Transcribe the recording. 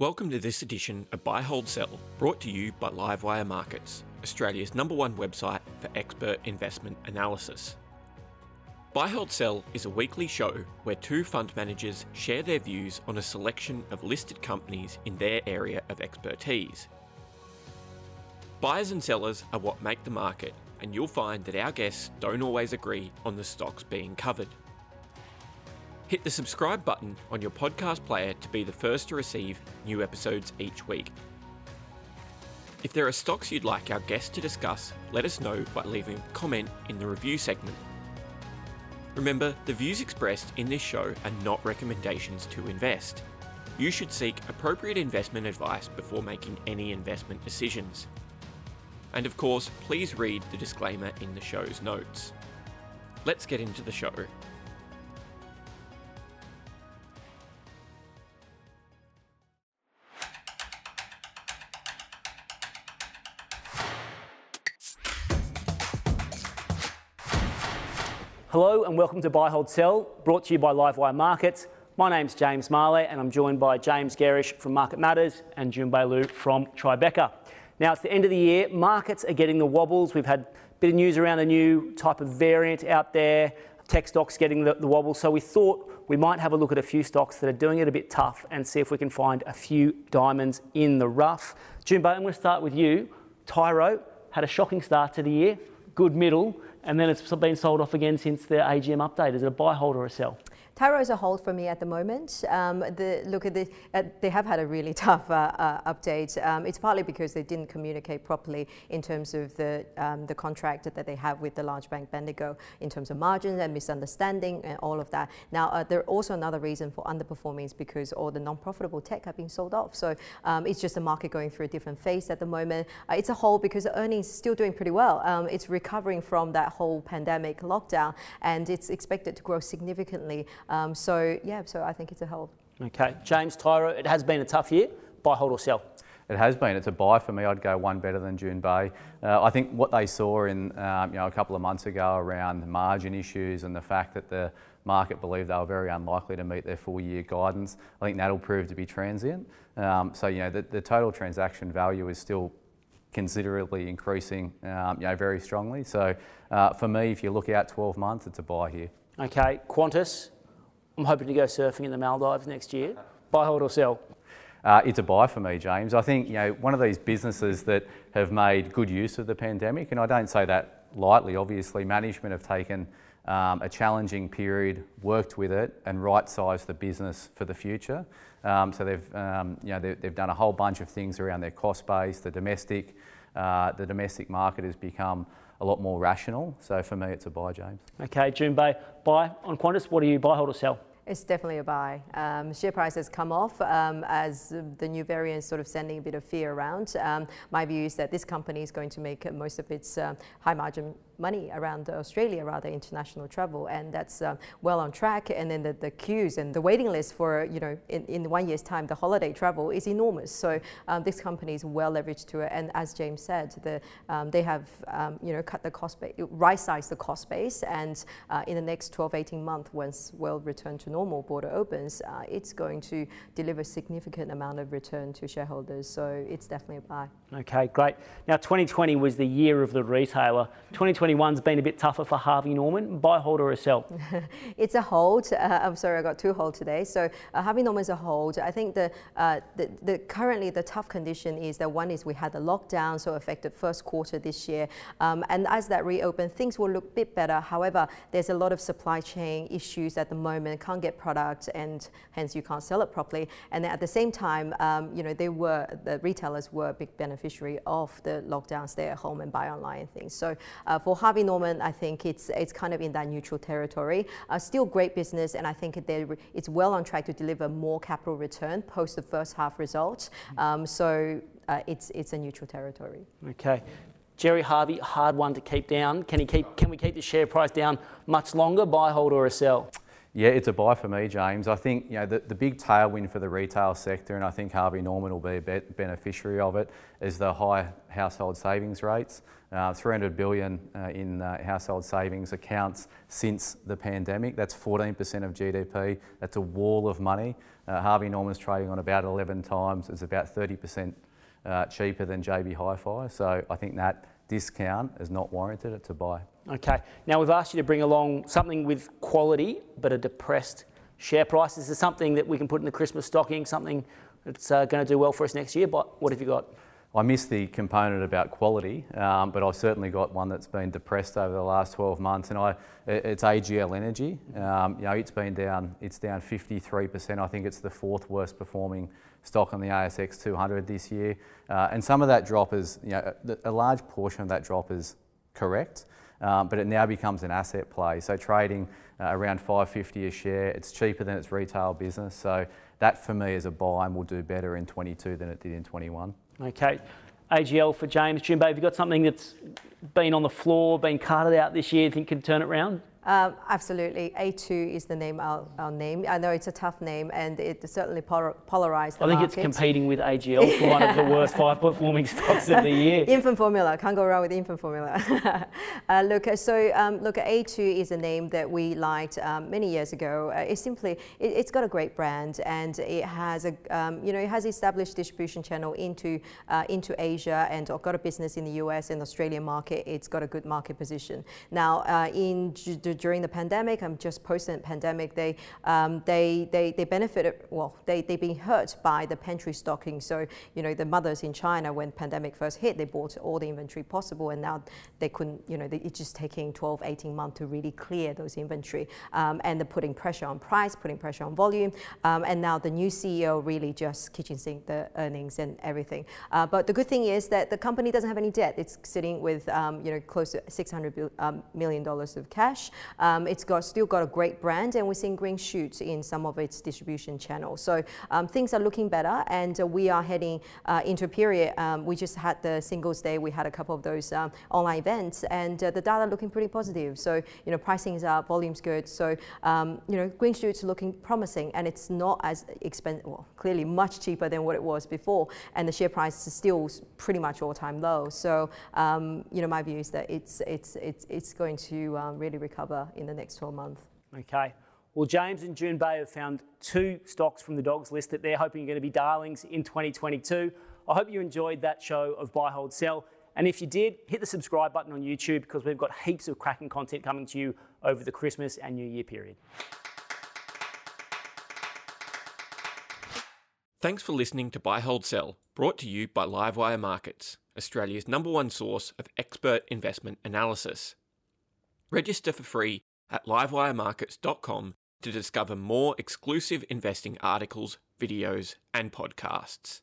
Welcome to this edition of Buy Hold Sell, brought to you by Livewire Markets, Australia's number one website for expert investment analysis. Buy Hold Sell is a weekly show where two fund managers share their views on a selection of listed companies in their area of expertise. Buyers and sellers are what make the market, and you'll find that our guests don't always agree on the stocks being covered. Hit the subscribe button on your podcast player to be the first to receive new episodes each week. If there are stocks you'd like our guests to discuss, let us know by leaving a comment in the review segment. Remember, the views expressed in this show are not recommendations to invest. You should seek appropriate investment advice before making any investment decisions. And of course, please read the disclaimer in the show's notes. Let's get into the show. Hello and welcome to Buy, Hold, Sell, brought to you by Livewire Markets. My name's James Marlay and I'm joined by James Gerrish from Market Matters and Junbei Liu from Tribeca. Now it's the end of the year, markets are getting the wobbles. We've had a bit of news around a new type of variant out there, tech stocks getting the, the wobbles. So we thought we might have a look at a few stocks that are doing it a bit tough and see if we can find a few diamonds in the rough. Junbei, I'm going to start with you. Tyro had a shocking start to the year, good middle and then it's been sold off again since the AGM update. Is it a buy, hold, or a sell? Tyro is a hold for me at the moment. Um, the, look at the, uh, they have had a really tough uh, uh, update. Um, it's partly because they didn't communicate properly in terms of the um, the contract that they have with the large bank Bendigo in terms of margins and misunderstanding and all of that. Now, uh, there also another reason for underperforming is because all the non-profitable tech have been sold off. So um, it's just a market going through a different phase at the moment. Uh, it's a hold because the earnings still doing pretty well. Um, it's recovering from that whole pandemic lockdown, and it's expected to grow significantly. Um, so yeah, so I think it's a hold. Okay, James Tyro, it has been a tough year. Buy, hold, or sell? It has been. It's a buy for me. I'd go one better than Junbei. Uh, I think what they saw in um, you know a couple of months ago around margin issues and the fact that the market believed they were very unlikely to meet their full year guidance. I think that'll prove to be transient. Um, so you know the, the total transaction value is still considerably increasing, um, you know, very strongly. So uh, for me, if you look out 12 months, it's a buy here. Okay, Qantas. I'm hoping to go surfing in the Maldives next year. Buy, hold, or sell? Uh, it's a buy for me, James. I think you know one of these businesses that have made good use of the pandemic, and I don't say that lightly. Obviously, management have taken um, a challenging period, worked with it, and right-sized the business for the future. Um, so they've um, you know they've, they've, done a whole bunch of things around their cost base. The domestic uh, the domestic market has become a lot more rational. So for me, it's a buy, James. Okay, Junbei, buy on Qantas. What do you buy, hold, or sell? It's definitely a buy. Um, share price has come off um, as the new variant sort of sending a bit of fear around. Um, my view is that this company is going to make most of its uh, high margin money around Australia, rather international travel, and that's uh, well on track. And then the, the queues and the waiting list for you know in, in one year's time, the holiday travel is enormous. So um, this company is well leveraged to it, and as James said, the, um, they have um, you know cut the cost base, right size the cost base, and uh, in the next 12, 18 months, once world return to normal, border opens, uh, it's going to deliver significant amount of return to shareholders. So it's definitely a buy. Okay, great. Now 2020 was the year of the retailer. 2020 2021's been a bit tougher for Harvey Norman. Buy, hold, or a sell? it's a hold. Uh, I'm sorry, I got two hold today. So uh, Harvey Norman's a hold. I think the, uh, the, the, currently the tough condition is that one is we had the lockdown, so affected first quarter this year, um, and as that reopened, things will look a bit better. However, there's a lot of supply chain issues at the moment. Can't get product, and hence you can't sell it properly. And at the same time, um, you know, they were the retailers were a big beneficiary of the lockdown, stay at home and buy online things. So uh, for Harvey Norman, I think it's it's kind of in that neutral territory. Uh, still great business, and I think they, it's well on track to deliver more capital return post the first half results. Um, so uh, it's it's a neutral territory. Okay. Gerry Harvey, hard one to keep down. Can he keep? Can we keep the share price down much longer? Buy, hold, or a sell? Yeah, it's a buy for me, James. I think you know the, the big tailwind for the retail sector, and I think Harvey Norman will be a be- beneficiary of it, is the high household savings rates. Uh, 300 billion uh, in uh, household savings accounts since the pandemic. That's 14% of GDP. That's a wall of money. Uh, Harvey Norman's trading on about 11 times. It's about 30% uh, cheaper than JB Hi-Fi. So I think that discount is not warranted. It's a buy. Okay. Now we've asked you to bring along something with quality but a depressed share price. Is there something that we can put in the Christmas stocking? Something that's uh, going to do well for us next year? But what have you got? I missed the component about quality, um, but I've certainly got one that's been depressed over the last 12 months, and I, it's AGL Energy. Um, you know, it's been down, it's down 53%. I think it's the fourth worst performing stock on the ASX 200 this year, uh, and some of that drop is, you know, a large portion of that drop is correct. Um, but it now becomes an asset play. So trading uh, around 550 a share, it's cheaper than its retail business. So that for me is a buy and will do better in 22 than it did in 21. Okay. AGL for James Junbei, have you got something that's been on the floor, been carted out this year, think can turn it around? Um, absolutely. A2 is the name I'll, I'll, name. I know it's a tough name and it certainly polar, polarized I think market. it's competing with AGL for one of the worst five performing stocks of the year. Infant formula. Can't go wrong with infant formula. uh, look, uh, so um, look, A2 is a name that we liked um, many years ago. Uh, it's simply, it, has got a great brand and it has a, um, you know, it has established distribution channel into, uh, into Asia and got a business in the US and Australian market. It's got a good market position. Now, uh, in during the pandemic and just post pandemic, they, um, they, they, they benefited, well, they, they've been hurt by the pantry stocking. So, you know, the mothers in China, when pandemic first hit, they bought all the inventory possible and now they couldn't, you know, they, it's just taking 12, 18 months to really clear those inventory. Um, and they're putting pressure on price, putting pressure on volume. Um, and now the new CEO really just kitchen sink the earnings and everything. Uh, but the good thing is that the company doesn't have any debt. It's sitting with, um, you know, close to 600 um, million dollars of cash. Um, it's got still got a great brand, and we're seeing green shoots in some of its distribution channels. So um, things are looking better, and uh, we are heading uh, into a period. Um, we just had the Singles Day. We had a couple of those um, online events, and uh, the data looking pretty positive. So you know, pricing is up, volume's good. So um, you know, green shoots looking promising, and it's not as expensive. Well, clearly much cheaper than what it was before, and the share price is still pretty much all-time low. So um, you know, my view is that it's it's it's it's going to um, really recover in the next 12 months. Okay. Well, James and Junbei have found two stocks from the dogs list that they're hoping are going to be darlings in 2022. I hope you enjoyed that show of Buy, Hold, Sell. And if you did, hit the subscribe button on YouTube because we've got heaps of cracking content coming to you over the Christmas and New Year period. Thanks for listening to Buy, Hold, Sell, brought to you by Livewire Markets, Australia's number one source of expert investment analysis. Register for free at livewiremarkets.com to discover more exclusive investing articles, videos, and podcasts.